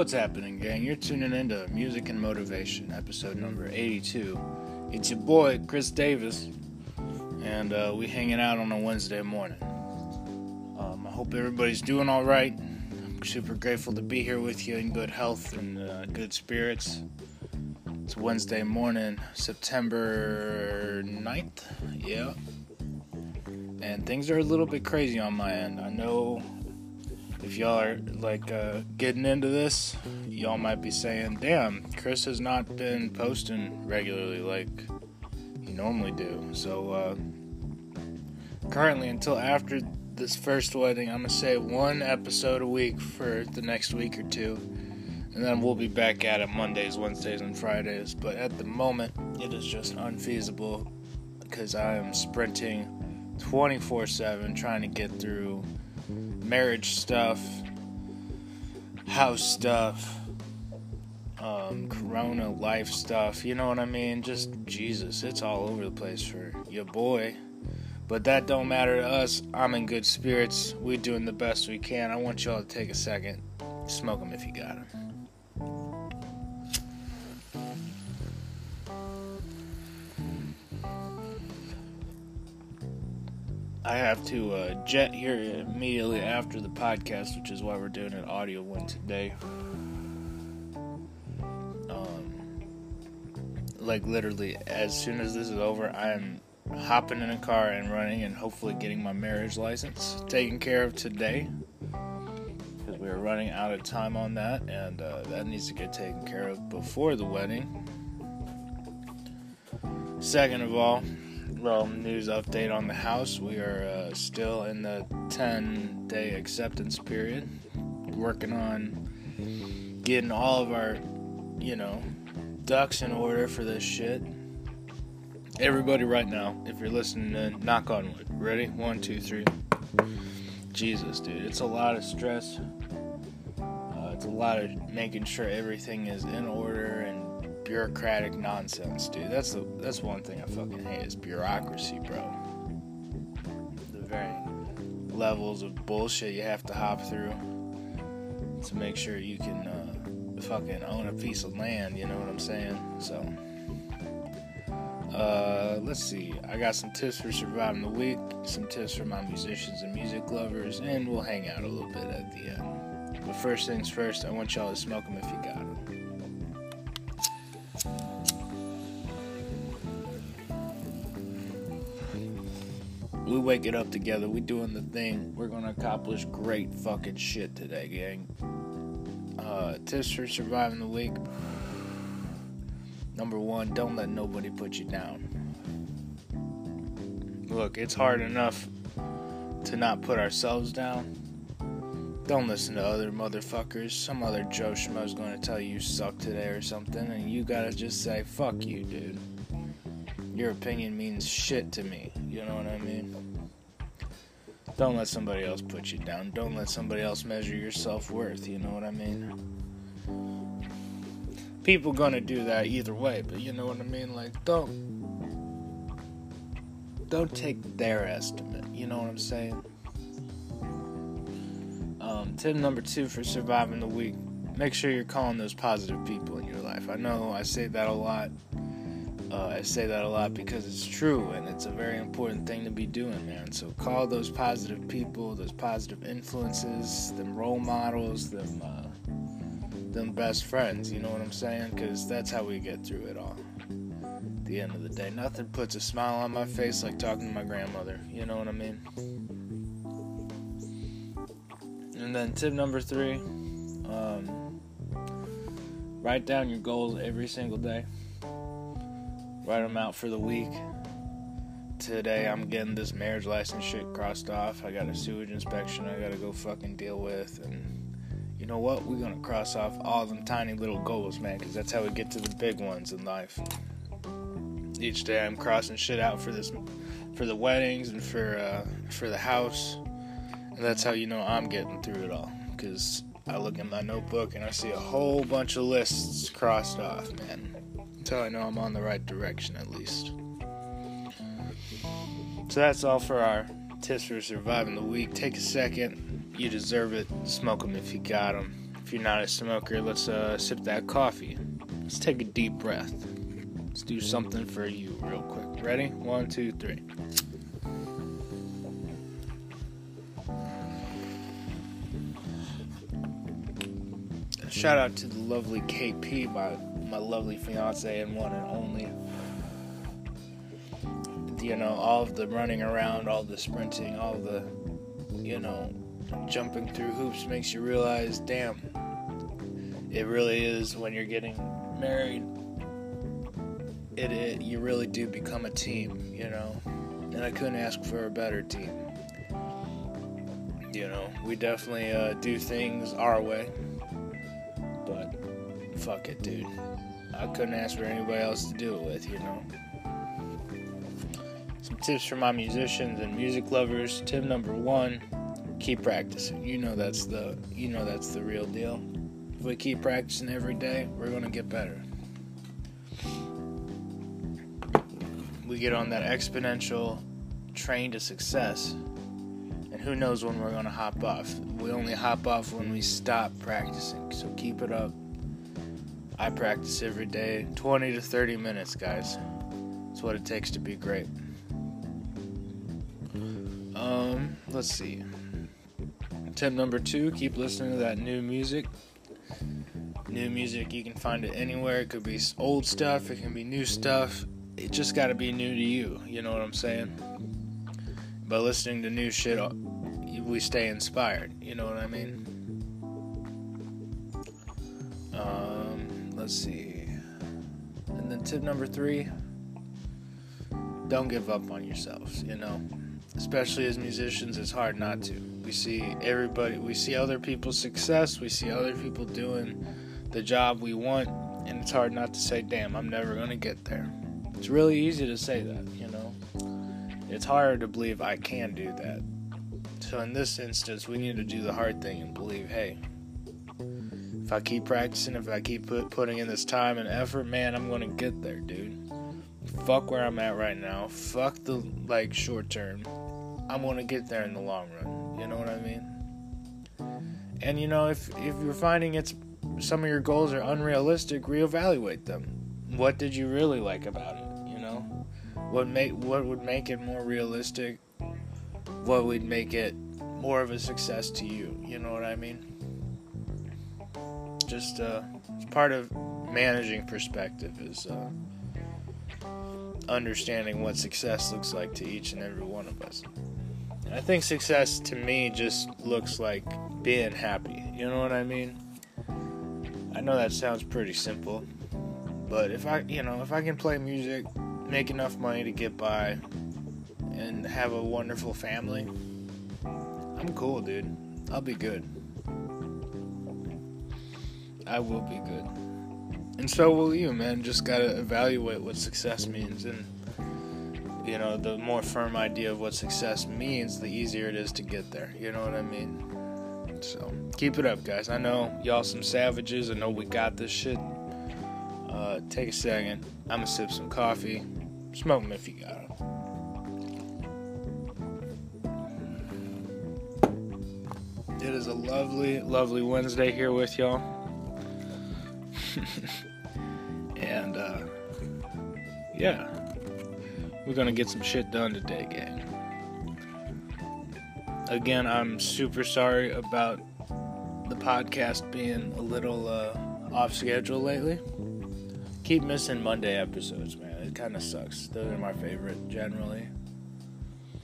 What's happening, gang? You're tuning into Music and Motivation, episode number 82. It's your boy, Chris Davis, and uh, we hanging out on a Wednesday morning. Um, I hope everybody's doing all right. I'm super grateful to be here with you in good health and uh, good spirits. It's Wednesday morning, September 9th. Yeah. And things are a little bit crazy on my end. I know if y'all are like uh, getting into this, y'all might be saying, "Damn, Chris has not been posting regularly like he normally do." So uh, currently, until after this first wedding, I'm gonna say one episode a week for the next week or two, and then we'll be back at it Mondays, Wednesdays, and Fridays. But at the moment, it is just unfeasible because I am sprinting 24/7 trying to get through marriage stuff, house stuff, um, corona life stuff. You know what I mean? Just Jesus, it's all over the place for your boy. But that don't matter to us. I'm in good spirits. We doing the best we can. I want y'all to take a second, smoke them if you got them. I have to uh, jet here immediately after the podcast, which is why we're doing an audio one today. Um, like literally, as soon as this is over, I'm hopping in a car and running, and hopefully getting my marriage license taken care of today. Because we are running out of time on that, and uh, that needs to get taken care of before the wedding. Second of all, well, news update on the house. We are uh, still in the 10 day acceptance period, working on getting all of our, you know, ducks in order for this shit. Everybody, right now, if you're listening, knock on wood. Ready? One, two, three. Jesus, dude, it's a lot of stress. Uh, it's a lot of making sure everything is in order bureaucratic nonsense, dude. That's the that's one thing I fucking hate is bureaucracy, bro. The very levels of bullshit you have to hop through to make sure you can uh, fucking own a piece of land. You know what I'm saying? So, uh, let's see. I got some tips for surviving the week, some tips for my musicians and music lovers, and we'll hang out a little bit at the end. But first things first, I want y'all to smoke them if you got them. We wake it up together. We doing the thing. We're gonna accomplish great fucking shit today, gang. Uh, tips for surviving the week. Number one, don't let nobody put you down. Look, it's hard enough to not put ourselves down. Don't listen to other motherfuckers. Some other Joe Schmo's gonna tell you you suck today or something, and you gotta just say, fuck you, dude your opinion means shit to me. You know what I mean? Don't let somebody else put you down. Don't let somebody else measure your self worth. You know what I mean? People gonna do that either way, but you know what I mean? Like, don't. Don't take their estimate. You know what I'm saying? Um, tip number two for surviving the week make sure you're calling those positive people in your life. I know I say that a lot uh, I say that a lot because it's true and it's a very important thing to be doing, man. So call those positive people, those positive influences, them role models, them uh, them best friends. You know what I'm saying? Because that's how we get through it all. At the end of the day, nothing puts a smile on my face like talking to my grandmother. You know what I mean? And then tip number three: um, write down your goals every single day write them out for the week. Today I'm getting this marriage license shit crossed off. I got a sewage inspection I gotta go fucking deal with. And you know what? We're gonna cross off all them tiny little goals, man, because that's how we get to the big ones in life. Each day I'm crossing shit out for this, for the weddings and for uh, for the house, and that's how you know I'm getting through it all. Because I look in my notebook and I see a whole bunch of lists crossed off, man. Until I know I'm on the right direction at least. So that's all for our tips for surviving the week. Take a second. You deserve it. Smoke them if you got them. If you're not a smoker, let's uh, sip that coffee. Let's take a deep breath. Let's do something for you real quick. Ready? One, two, three. Shout out to the lovely KP, my my lovely fiance and one and only. You know, all of the running around, all the sprinting, all the, you know, jumping through hoops makes you realize, damn, it really is when you're getting married. It, it you really do become a team, you know, and I couldn't ask for a better team. You know, we definitely uh, do things our way, but fuck it, dude. I couldn't ask for anybody else to do it with, you know. Some tips for my musicians and music lovers. Tip number one: keep practicing. You know that's the you know that's the real deal. If we keep practicing every day, we're gonna get better. We get on that exponential train to success, and who knows when we're gonna hop off. We only hop off when we stop practicing. So keep it up. I practice every day, 20 to 30 minutes, guys. It's what it takes to be great. Um, let's see. Tip number two keep listening to that new music. New music, you can find it anywhere. It could be old stuff, it can be new stuff. It just got to be new to you. You know what I'm saying? By listening to new shit, we stay inspired. You know what I mean? Let's see. And then tip number three don't give up on yourselves, you know? Especially as musicians, it's hard not to. We see everybody, we see other people's success, we see other people doing the job we want, and it's hard not to say, damn, I'm never going to get there. It's really easy to say that, you know? It's hard to believe I can do that. So in this instance, we need to do the hard thing and believe, hey, if I keep practicing, if I keep put, putting in this time and effort, man, I'm to get there, dude. Fuck where I'm at right now. Fuck the like short term. I'm to get there in the long run. You know what I mean? And you know, if if you're finding it's some of your goals are unrealistic, reevaluate them. What did you really like about it? You know, what make what would make it more realistic? What would make it more of a success to you? You know what I mean? Just uh, part of managing perspective is uh, understanding what success looks like to each and every one of us. And I think success to me just looks like being happy. You know what I mean? I know that sounds pretty simple, but if I, you know, if I can play music, make enough money to get by, and have a wonderful family, I'm cool, dude. I'll be good. I will be good. And so will you, man. Just gotta evaluate what success means. And, you know, the more firm idea of what success means, the easier it is to get there. You know what I mean? So, keep it up, guys. I know y'all some savages. I know we got this shit. Uh, take a second. I'm gonna sip some coffee. Smoke them if you got them. It is a lovely, lovely Wednesday here with y'all. and, uh, yeah, we're gonna get some shit done today, gang. Again, I'm super sorry about the podcast being a little uh, off schedule lately. Keep missing Monday episodes, man. It kind of sucks. Those are my favorite generally.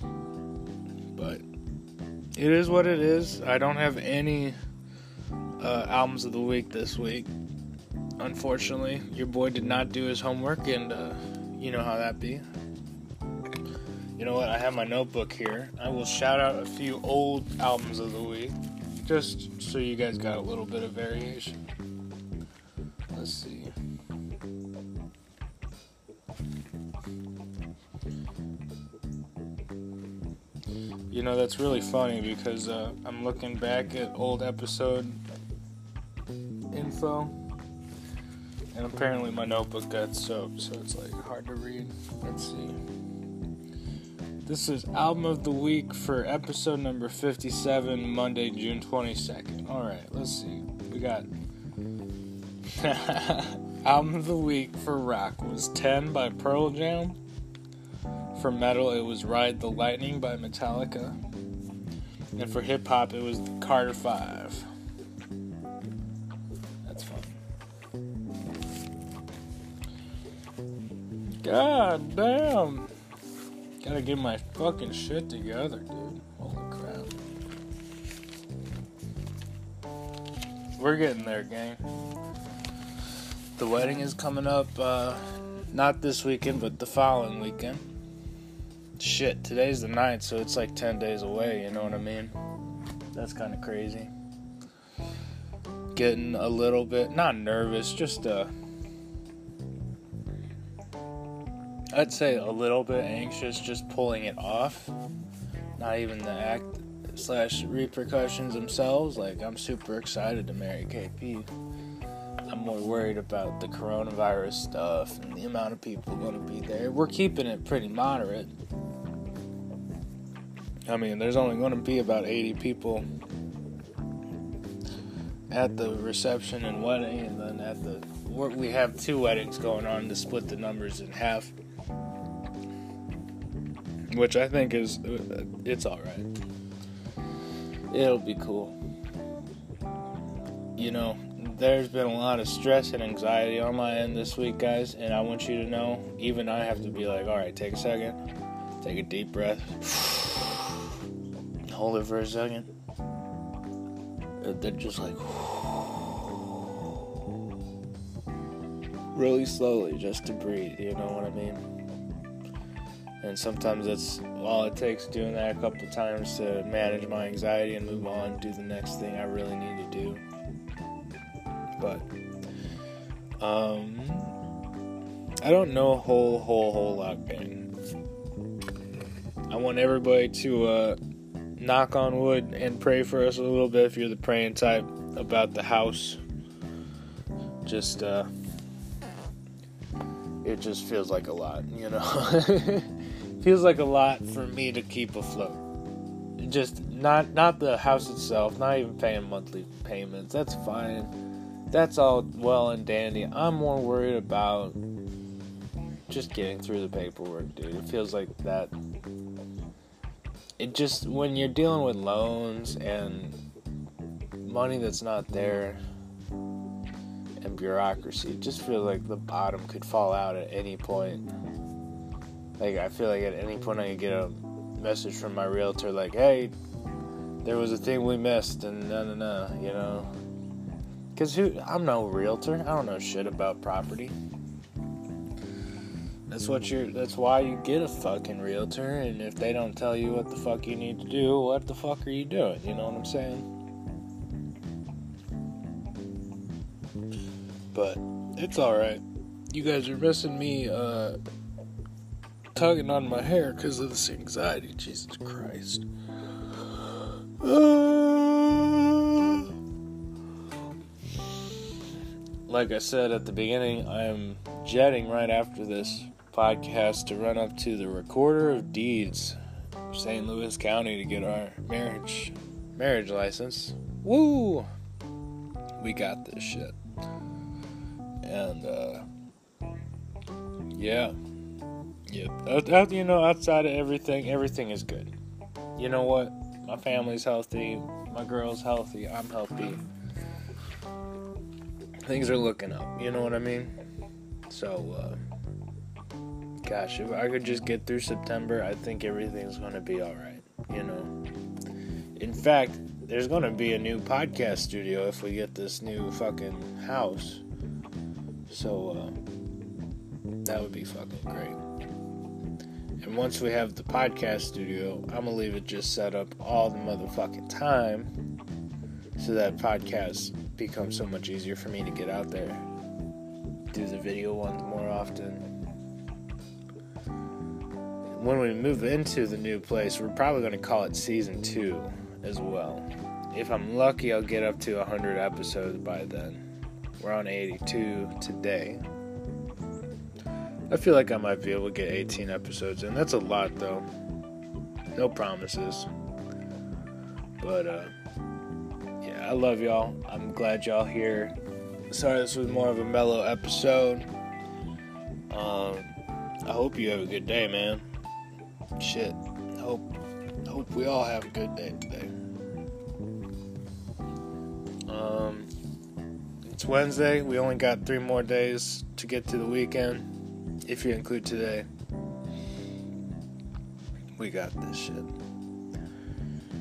But it is what it is. I don't have any uh, albums of the week this week. Unfortunately, your boy did not do his homework, and uh, you know how that be. You know what? I have my notebook here. I will shout out a few old albums of the week, just so you guys got a little bit of variation. Let's see. You know, that's really funny because uh, I'm looking back at old episode info, and apparently my notebook got soaked, so it's like hard to read. Let's see. This is album of the week for episode number 57, Monday, June 22nd. Alright, let's see. We got. album of the week for rock was 10 by Pearl Jam. For metal, it was Ride the Lightning by Metallica. And for hip hop, it was Carter 5. God damn. Gotta get my fucking shit together, dude. Holy crap. We're getting there, gang. The wedding is coming up, uh, not this weekend, but the following weekend. Shit, today's the 9th, so it's like 10 days away, you know what I mean? That's kind of crazy. Getting a little bit, not nervous, just, uh, I'd say a little bit anxious just pulling it off. Not even the act slash repercussions themselves. Like, I'm super excited to marry KP. I'm more worried about the coronavirus stuff and the amount of people going to be there. We're keeping it pretty moderate. I mean, there's only going to be about 80 people at the reception and wedding, and then at the we have two weddings going on to split the numbers in half which I think is uh, it's all right. It'll be cool. You know, there's been a lot of stress and anxiety on my end this week, guys, and I want you to know, even I have to be like, all right, take a second, take a deep breath, hold it for a second. And then just like really slowly, just to breathe. You know what I mean? And sometimes that's all it takes doing that a couple times to manage my anxiety and move on do the next thing i really need to do. But um i don't know a whole whole whole lot man. I want everybody to uh knock on wood and pray for us a little bit if you're the praying type about the house. Just uh it just feels like a lot you know feels like a lot for me to keep afloat. Just not not the house itself, not even paying monthly payments. That's fine. That's all well and dandy. I'm more worried about just getting through the paperwork, dude. It feels like that. It just when you're dealing with loans and money that's not there and bureaucracy, it just feels like the bottom could fall out at any point. Like I feel like at any point I could get a message from my realtor like, "Hey, there was a thing we missed," and no, no, no, you know. Cause who? I'm no realtor. I don't know shit about property. That's what you're. That's why you get a fucking realtor. And if they don't tell you what the fuck you need to do, what the fuck are you doing? You know what I'm saying? But it's all right. You guys are missing me. Uh, tugging on my hair because of this anxiety. Jesus Christ. Uh, like I said at the beginning, I'm jetting right after this podcast to run up to the Recorder of Deeds, St. Louis County, to get our marriage marriage license. Woo! We got this shit. And uh, yeah. Yeah, you know, outside of everything, everything is good. You know what? My family's healthy. My girl's healthy. I'm healthy. Things are looking up. You know what I mean? So, uh, gosh, if I could just get through September, I think everything's going to be alright. You know? In fact, there's going to be a new podcast studio if we get this new fucking house. So, uh, that would be fucking great. And once we have the podcast studio, I'm gonna leave it just set up all the motherfucking time so that podcast becomes so much easier for me to get out there. Do the video ones more often. When we move into the new place, we're probably gonna call it season two as well. If I'm lucky, I'll get up to 100 episodes by then. We're on 82 today. I feel like I might be able to get 18 episodes in. That's a lot, though. no promises. But uh, yeah, I love y'all. I'm glad y'all here. Sorry, this was more of a mellow episode. Um, I hope you have a good day, man. Shit, hope hope we all have a good day today. Um, it's Wednesday. We only got three more days to get to the weekend, if you include today. We got this shit.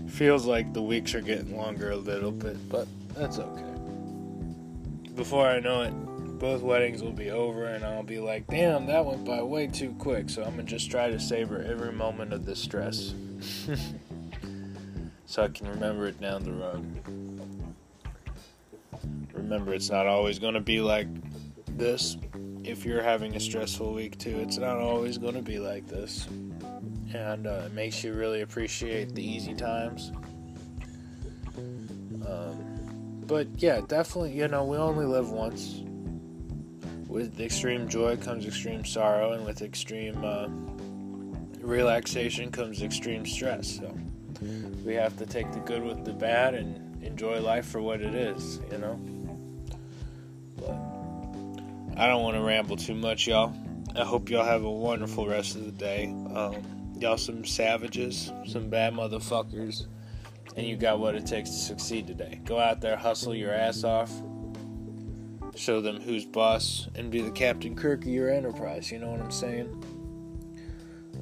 Feels like the weeks are getting longer a little bit, but that's okay. Before I know it, both weddings will be over, and I'll be like, damn, that went by way too quick. So I'm gonna just try to savor every moment of this stress. so I can remember it down the road. Remember, it's not always gonna be like this. If you're having a stressful week too, it's not always gonna be like this and uh, it makes you really appreciate the easy times. Um, but yeah, definitely, you know, we only live once. With extreme joy comes extreme sorrow, and with extreme uh, relaxation comes extreme stress. So we have to take the good with the bad and enjoy life for what it is, you know. I don't want to ramble too much, y'all. I hope y'all have a wonderful rest of the day. Um, Y'all some savages, some bad motherfuckers, and you got what it takes to succeed today. Go out there, hustle your ass off, show them who's boss, and be the Captain Kirk of your enterprise. You know what I'm saying?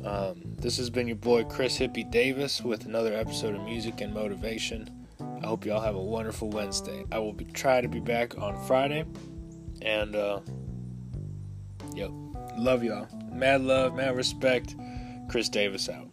Um, this has been your boy Chris Hippie Davis with another episode of Music and Motivation. I hope y'all have a wonderful Wednesday. I will be try to be back on Friday, and uh, yo, love y'all. Mad love, mad respect. Chris Davis out.